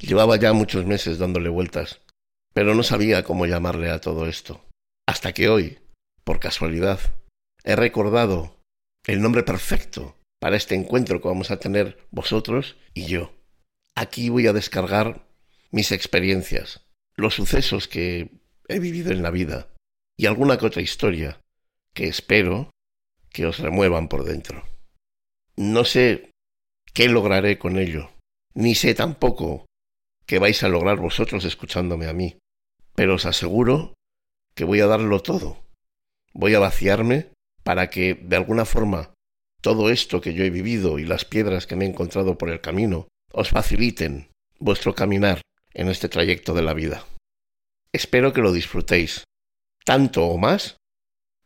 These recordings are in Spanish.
Llevaba ya muchos meses dándole vueltas, pero no sabía cómo llamarle a todo esto. Hasta que hoy, por casualidad, he recordado el nombre perfecto para este encuentro que vamos a tener vosotros y yo. Aquí voy a descargar mis experiencias, los sucesos que he vivido en la vida y alguna que otra historia que espero que os remuevan por dentro. No sé qué lograré con ello, ni sé tampoco qué vais a lograr vosotros escuchándome a mí, pero os aseguro que voy a darlo todo. Voy a vaciarme para que, de alguna forma, todo esto que yo he vivido y las piedras que me he encontrado por el camino os faciliten vuestro caminar en este trayecto de la vida. Espero que lo disfrutéis, tanto o más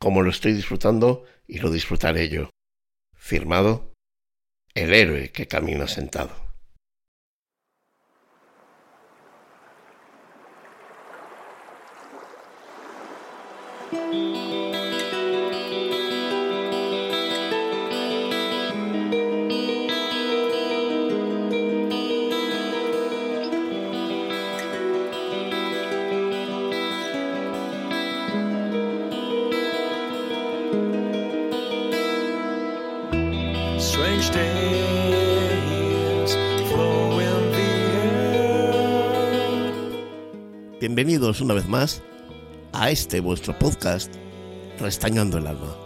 como lo estoy disfrutando y lo disfrutaré yo. Firmado, el héroe que camina sentado. Bienvenidos una vez más a este vuestro podcast Restañando el alma.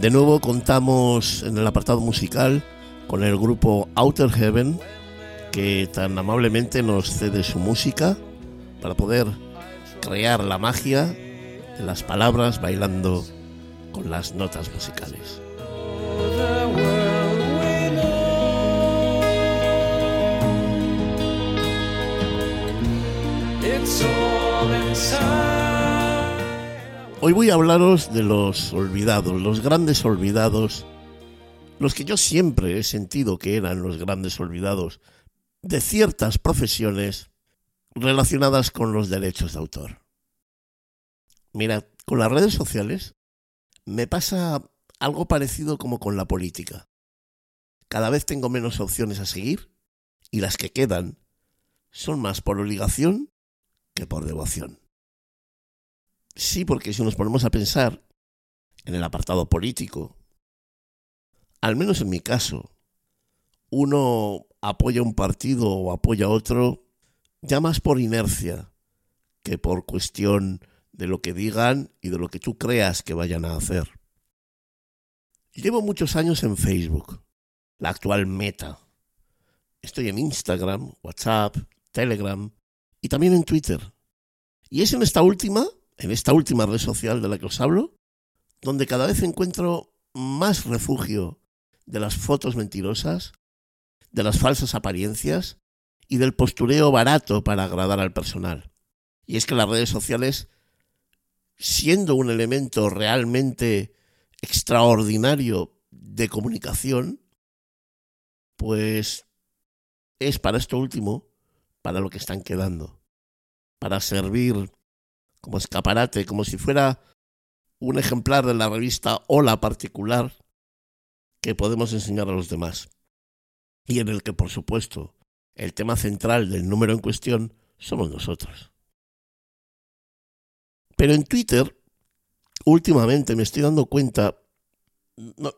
De nuevo contamos en el apartado musical con el grupo Outer Heaven que tan amablemente nos cede su música para poder crear la magia de las palabras bailando con las notas musicales. Hoy voy a hablaros de los olvidados, los grandes olvidados, los que yo siempre he sentido que eran los grandes olvidados de ciertas profesiones relacionadas con los derechos de autor. Mira, con las redes sociales me pasa algo parecido como con la política. Cada vez tengo menos opciones a seguir y las que quedan son más por obligación que por devoción. Sí, porque si nos ponemos a pensar en el apartado político, al menos en mi caso, uno apoya un partido o apoya otro ya más por inercia que por cuestión de lo que digan y de lo que tú creas que vayan a hacer. Llevo muchos años en Facebook, la actual meta. Estoy en Instagram, WhatsApp, Telegram y también en Twitter. Y es en esta última, en esta última red social de la que os hablo, donde cada vez encuentro más refugio de las fotos mentirosas, de las falsas apariencias y del postureo barato para agradar al personal. Y es que las redes sociales siendo un elemento realmente extraordinario de comunicación, pues es para esto último, para lo que están quedando, para servir como escaparate, como si fuera un ejemplar de la revista Hola particular que podemos enseñar a los demás. Y en el que, por supuesto, el tema central del número en cuestión somos nosotros. Pero en Twitter, últimamente me estoy dando cuenta,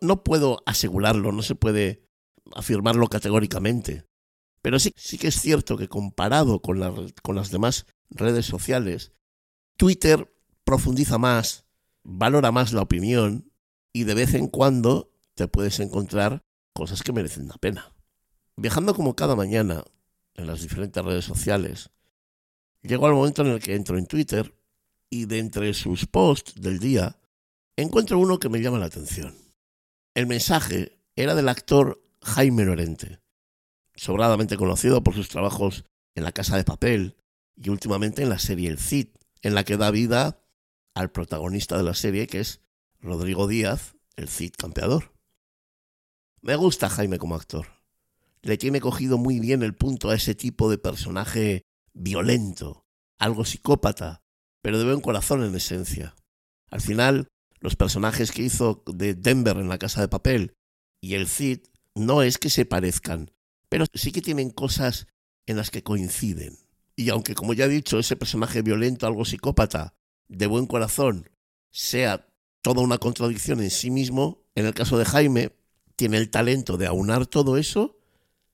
no, puedo asegurarlo, no se puede afirmarlo categóricamente, pero sí, sí que es cierto que comparado con, con las demás redes sociales, Twitter profundiza más, valora más la opinión y de vez en cuando te puedes encontrar cosas que merecen la pena. Viajando como cada mañana en las diferentes redes sociales, llego al momento en el que entro en Twitter y de entre sus posts del día encuentro uno que me llama la atención. El mensaje era del actor Jaime Lorente, sobradamente conocido por sus trabajos en La Casa de Papel y últimamente en la serie El Cid, en la que da vida al protagonista de la serie que es Rodrigo Díaz, el Cid campeador. Me gusta Jaime como actor. Le tiene cogido muy bien el punto a ese tipo de personaje violento, algo psicópata, pero de buen corazón en esencia. Al final, los personajes que hizo de Denver en la casa de papel y el Cid no es que se parezcan, pero sí que tienen cosas en las que coinciden. Y aunque, como ya he dicho, ese personaje violento, algo psicópata, de buen corazón, sea toda una contradicción en sí mismo, en el caso de Jaime, tiene el talento de aunar todo eso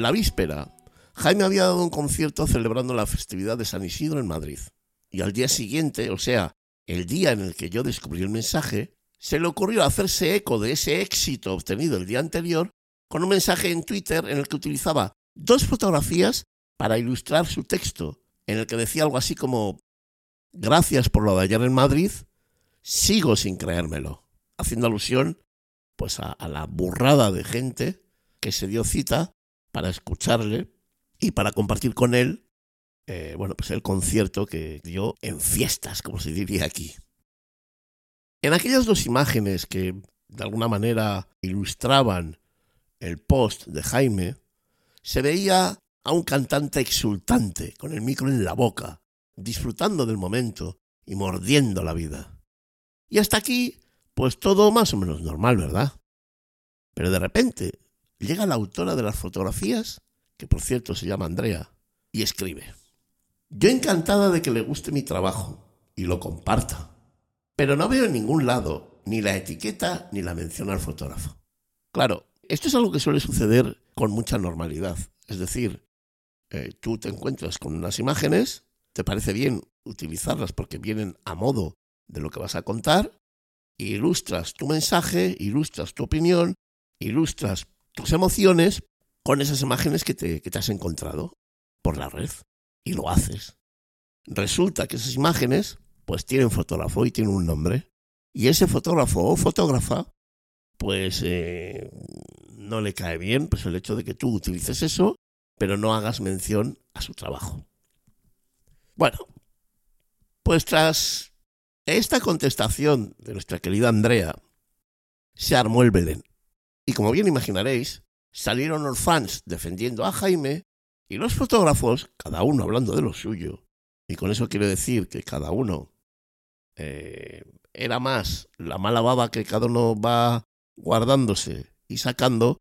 La víspera, Jaime había dado un concierto celebrando la festividad de San Isidro en Madrid. Y al día siguiente, o sea, el día en el que yo descubrí el mensaje, se le ocurrió hacerse eco de ese éxito obtenido el día anterior con un mensaje en Twitter en el que utilizaba dos fotografías para ilustrar su texto, en el que decía algo así como Gracias por lo de ayer en Madrid, sigo sin creérmelo, haciendo alusión pues a, a la burrada de gente que se dio cita para escucharle y para compartir con él, eh, bueno, pues el concierto que dio en fiestas, como se diría aquí. En aquellas dos imágenes que de alguna manera ilustraban el post de Jaime, se veía a un cantante exultante, con el micro en la boca, disfrutando del momento y mordiendo la vida. Y hasta aquí, pues todo más o menos normal, ¿verdad? Pero de repente, llega la autora de las fotografías, que por cierto se llama Andrea, y escribe. Yo encantada de que le guste mi trabajo y lo comparta, pero no veo en ningún lado ni la etiqueta ni la mención al fotógrafo. Claro, esto es algo que suele suceder con mucha normalidad. Es decir, eh, tú te encuentras con unas imágenes, te parece bien utilizarlas porque vienen a modo de lo que vas a contar, ilustras tu mensaje, ilustras tu opinión, ilustras tus emociones con esas imágenes que te, que te has encontrado por la red. Y lo haces. Resulta que esas imágenes pues tienen fotógrafo y tienen un nombre. Y ese fotógrafo o fotógrafa pues eh, no le cae bien pues el hecho de que tú utilices eso, pero no hagas mención a su trabajo. Bueno, pues tras esta contestación de nuestra querida Andrea, se armó el Belén. Y como bien imaginaréis, salieron los fans defendiendo a Jaime y los fotógrafos, cada uno hablando de lo suyo. Y con eso quiero decir que cada uno eh, era más la mala baba que cada uno va guardándose y sacando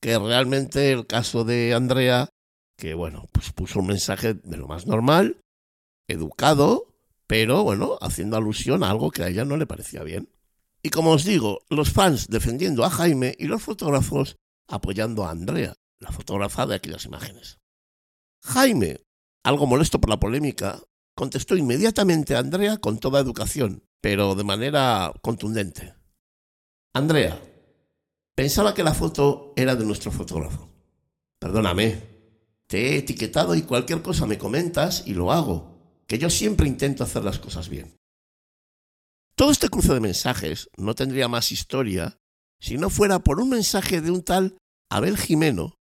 que realmente el caso de Andrea, que bueno, pues puso un mensaje de lo más normal, educado, pero bueno, haciendo alusión a algo que a ella no le parecía bien. Y como os digo, los fans defendiendo a Jaime y los fotógrafos apoyando a Andrea, la fotógrafa de aquellas imágenes. Jaime, algo molesto por la polémica, contestó inmediatamente a Andrea con toda educación, pero de manera contundente. Andrea, pensaba que la foto era de nuestro fotógrafo. Perdóname, te he etiquetado y cualquier cosa me comentas y lo hago, que yo siempre intento hacer las cosas bien. Todo este cruce de mensajes no tendría más historia si no fuera por un mensaje de un tal Abel Jimeno,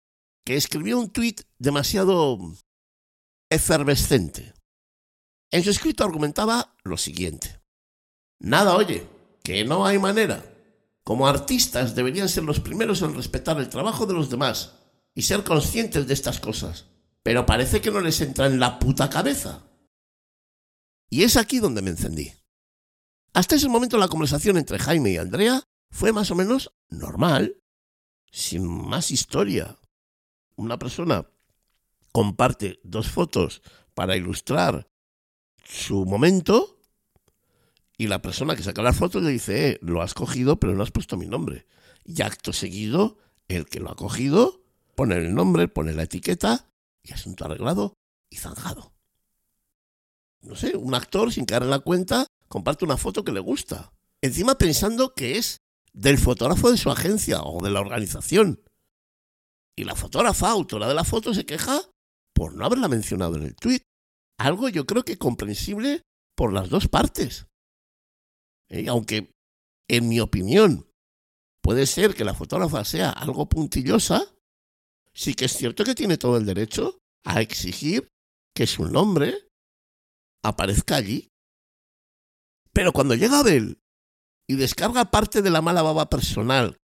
que escribió un tuit demasiado efervescente. En su escrito argumentaba lo siguiente. Nada, oye, que no hay manera. Como artistas deberían ser los primeros en respetar el trabajo de los demás y ser conscientes de estas cosas. Pero parece que no les entra en la puta cabeza. Y es aquí donde me encendí. Hasta ese momento la conversación entre Jaime y Andrea fue más o menos normal, sin más historia. Una persona comparte dos fotos para ilustrar su momento y la persona que saca las fotos le dice, eh, lo has cogido pero no has puesto mi nombre. Y acto seguido, el que lo ha cogido pone el nombre, pone la etiqueta y asunto arreglado y zanjado. No sé, un actor sin caer en la cuenta comparte una foto que le gusta. Encima pensando que es del fotógrafo de su agencia o de la organización. Y la fotógrafa, autora de la foto, se queja por no haberla mencionado en el tuit. Algo yo creo que comprensible por las dos partes. ¿Eh? Aunque, en mi opinión, puede ser que la fotógrafa sea algo puntillosa, sí que es cierto que tiene todo el derecho a exigir que su nombre aparezca allí. Pero cuando llega Abel y descarga parte de la mala baba personal,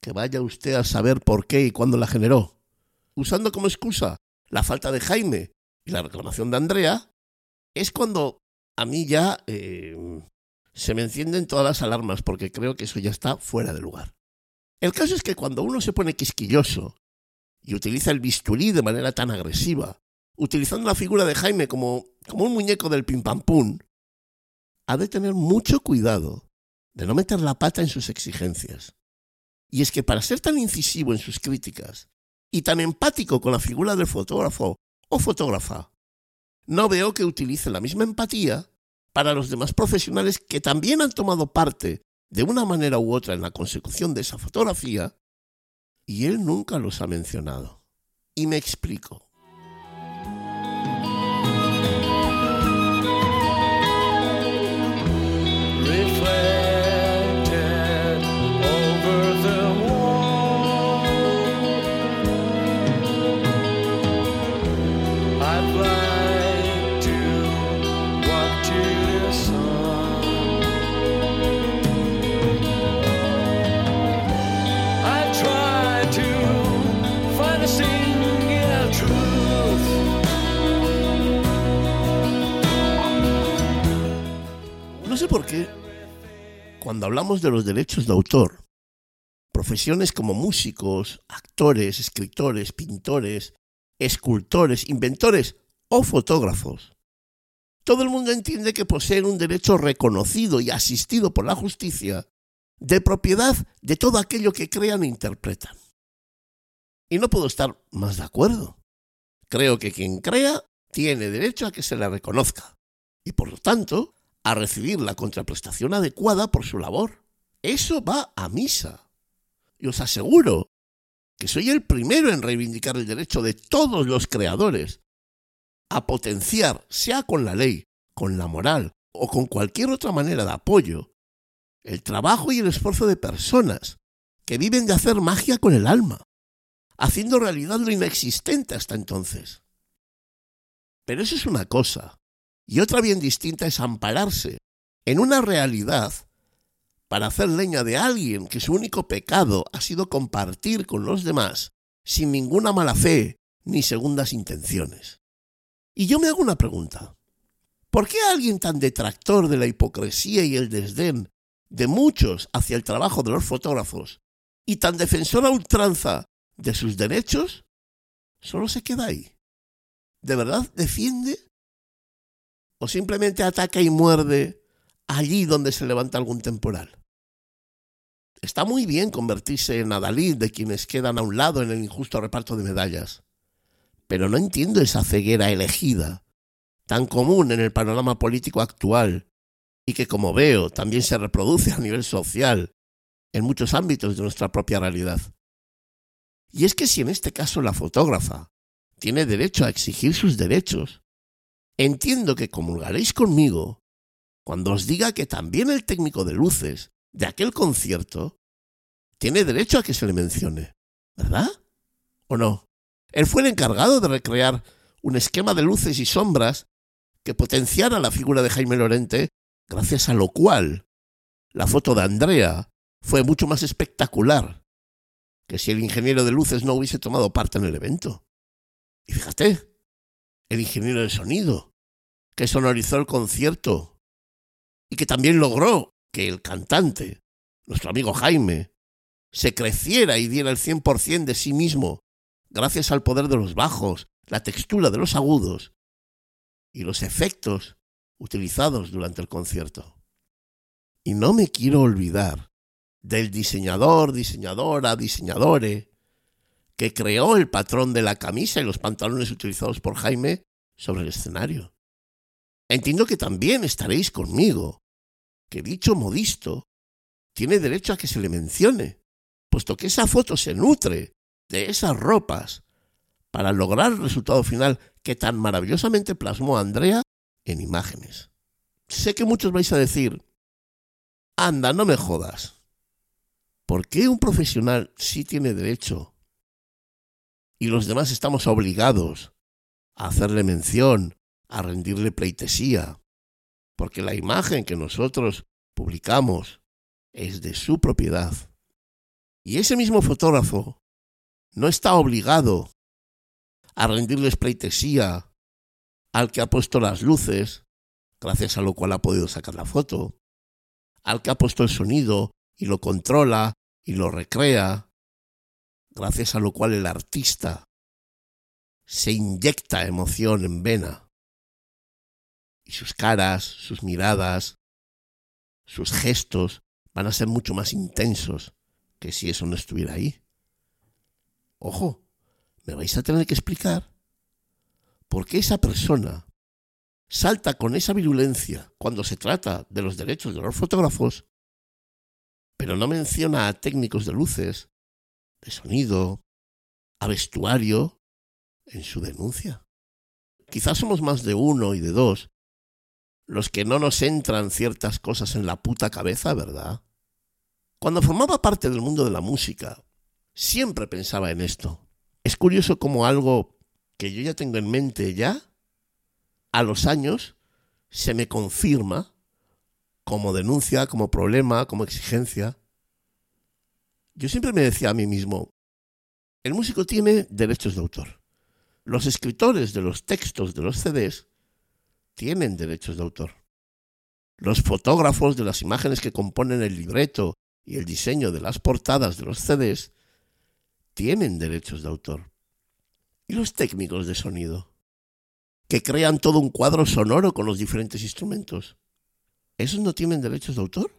que vaya usted a saber por qué y cuándo la generó, usando como excusa la falta de Jaime y la reclamación de Andrea, es cuando a mí ya eh, se me encienden todas las alarmas porque creo que eso ya está fuera de lugar. El caso es que cuando uno se pone quisquilloso y utiliza el bisturí de manera tan agresiva, utilizando la figura de Jaime como, como un muñeco del pim pam pum, ha de tener mucho cuidado de no meter la pata en sus exigencias. Y es que para ser tan incisivo en sus críticas y tan empático con la figura del fotógrafo o fotógrafa, no veo que utilice la misma empatía para los demás profesionales que también han tomado parte de una manera u otra en la consecución de esa fotografía y él nunca los ha mencionado. Y me explico. Cuando hablamos de los derechos de autor, profesiones como músicos, actores, escritores, pintores, escultores, inventores o fotógrafos, todo el mundo entiende que poseen un derecho reconocido y asistido por la justicia de propiedad de todo aquello que crean e interpretan. Y no puedo estar más de acuerdo. Creo que quien crea tiene derecho a que se le reconozca. Y por lo tanto, a recibir la contraprestación adecuada por su labor. Eso va a misa. Y os aseguro que soy el primero en reivindicar el derecho de todos los creadores a potenciar, sea con la ley, con la moral o con cualquier otra manera de apoyo, el trabajo y el esfuerzo de personas que viven de hacer magia con el alma, haciendo realidad lo inexistente hasta entonces. Pero eso es una cosa. Y otra bien distinta es ampararse en una realidad para hacer leña de alguien que su único pecado ha sido compartir con los demás sin ninguna mala fe ni segundas intenciones. Y yo me hago una pregunta. ¿Por qué alguien tan detractor de la hipocresía y el desdén de muchos hacia el trabajo de los fotógrafos y tan defensor a ultranza de sus derechos, solo se queda ahí? ¿De verdad defiende o simplemente ataca y muerde allí donde se levanta algún temporal. Está muy bien convertirse en adalid de quienes quedan a un lado en el injusto reparto de medallas, pero no entiendo esa ceguera elegida, tan común en el panorama político actual, y que como veo también se reproduce a nivel social en muchos ámbitos de nuestra propia realidad. Y es que si en este caso la fotógrafa tiene derecho a exigir sus derechos, Entiendo que comulgaréis conmigo cuando os diga que también el técnico de luces de aquel concierto tiene derecho a que se le mencione, ¿verdad? ¿O no? Él fue el encargado de recrear un esquema de luces y sombras que potenciara la figura de Jaime Lorente, gracias a lo cual la foto de Andrea fue mucho más espectacular que si el ingeniero de luces no hubiese tomado parte en el evento. Y fíjate, el ingeniero de sonido, que sonorizó el concierto y que también logró que el cantante, nuestro amigo Jaime, se creciera y diera el 100% de sí mismo, gracias al poder de los bajos, la textura de los agudos y los efectos utilizados durante el concierto. Y no me quiero olvidar del diseñador, diseñadora, diseñadore, que creó el patrón de la camisa y los pantalones utilizados por Jaime sobre el escenario. Entiendo que también estaréis conmigo, que dicho modisto tiene derecho a que se le mencione, puesto que esa foto se nutre de esas ropas para lograr el resultado final que tan maravillosamente plasmó Andrea en imágenes. Sé que muchos vais a decir, anda, no me jodas. ¿Por qué un profesional sí tiene derecho y los demás estamos obligados a hacerle mención, a rendirle pleitesía? Porque la imagen que nosotros publicamos es de su propiedad. Y ese mismo fotógrafo no está obligado a rendirles pleitesía al que ha puesto las luces, gracias a lo cual ha podido sacar la foto, al que ha puesto el sonido y lo controla y lo recrea, gracias a lo cual el artista se inyecta emoción en vena. Y sus caras, sus miradas, sus gestos van a ser mucho más intensos que si eso no estuviera ahí. Ojo, me vais a tener que explicar por qué esa persona salta con esa virulencia cuando se trata de los derechos de los fotógrafos, pero no menciona a técnicos de luces, de sonido, a vestuario en su denuncia. Quizás somos más de uno y de dos los que no nos entran ciertas cosas en la puta cabeza, ¿verdad? Cuando formaba parte del mundo de la música, siempre pensaba en esto. Es curioso como algo que yo ya tengo en mente ya, a los años, se me confirma como denuncia, como problema, como exigencia. Yo siempre me decía a mí mismo, el músico tiene derechos de autor. Los escritores de los textos de los CDs tienen derechos de autor. Los fotógrafos de las imágenes que componen el libreto y el diseño de las portadas de los CDs tienen derechos de autor. ¿Y los técnicos de sonido? Que crean todo un cuadro sonoro con los diferentes instrumentos. ¿Esos no tienen derechos de autor?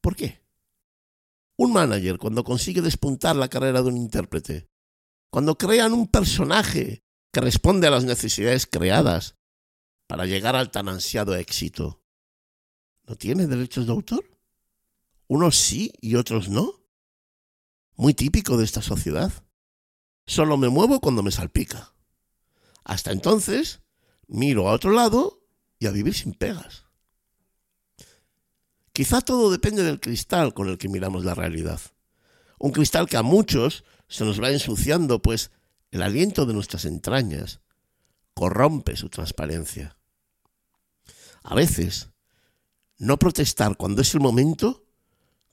¿Por qué? Un manager, cuando consigue despuntar la carrera de un intérprete, cuando crean un personaje que responde a las necesidades creadas para llegar al tan ansiado éxito, ¿no tiene derechos de autor? Unos sí y otros no muy típico de esta sociedad. Solo me muevo cuando me salpica. Hasta entonces, miro a otro lado y a vivir sin pegas. Quizá todo depende del cristal con el que miramos la realidad. Un cristal que a muchos se nos va ensuciando, pues el aliento de nuestras entrañas corrompe su transparencia. A veces, no protestar cuando es el momento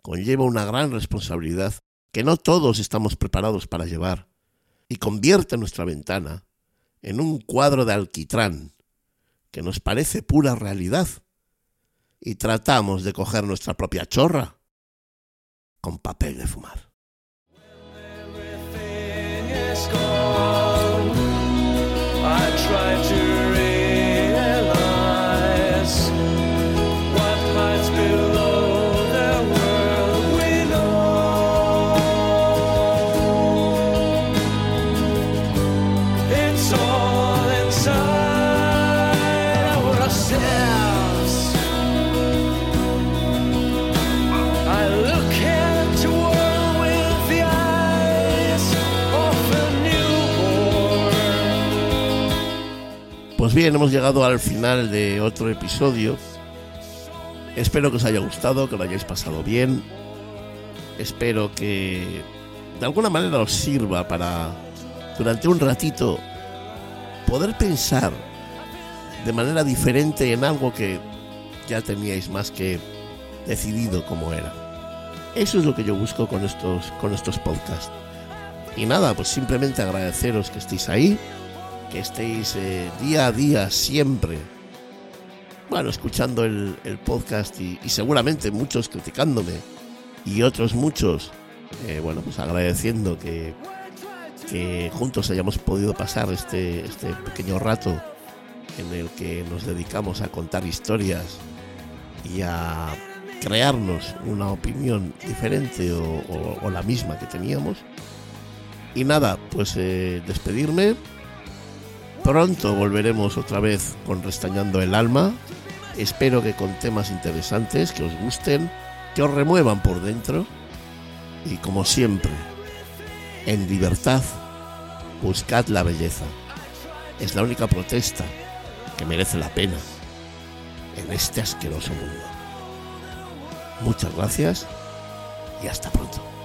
conlleva una gran responsabilidad que no todos estamos preparados para llevar, y convierte nuestra ventana en un cuadro de alquitrán que nos parece pura realidad, y tratamos de coger nuestra propia chorra con papel de fumar. Pues bien, hemos llegado al final de otro episodio. Espero que os haya gustado, que lo hayáis pasado bien. Espero que de alguna manera os sirva para, durante un ratito, poder pensar de manera diferente en algo que ya teníais más que decidido como era. Eso es lo que yo busco con estos, con estos podcasts. Y nada, pues simplemente agradeceros que estéis ahí, que estéis eh, día a día siempre, bueno, escuchando el, podcast y, seguramente muchos criticándome y otros muchos, eh, bueno, pues agradeciendo que, que juntos hayamos podido pasar este, este pequeño rato en el que nos dedicamos a contar historias y a crearnos una opinión diferente o, la misma que teníamos. Y nada, pues eh, despedirme Pronto volveremos otra vez con Restañando el Alma. Espero que con temas interesantes, que os gusten, que os remuevan por dentro. Y como siempre, en libertad Buscad la belleza. Es la única protesta que merece la pena en este asqueroso mundo. Muchas gracias y hasta pronto.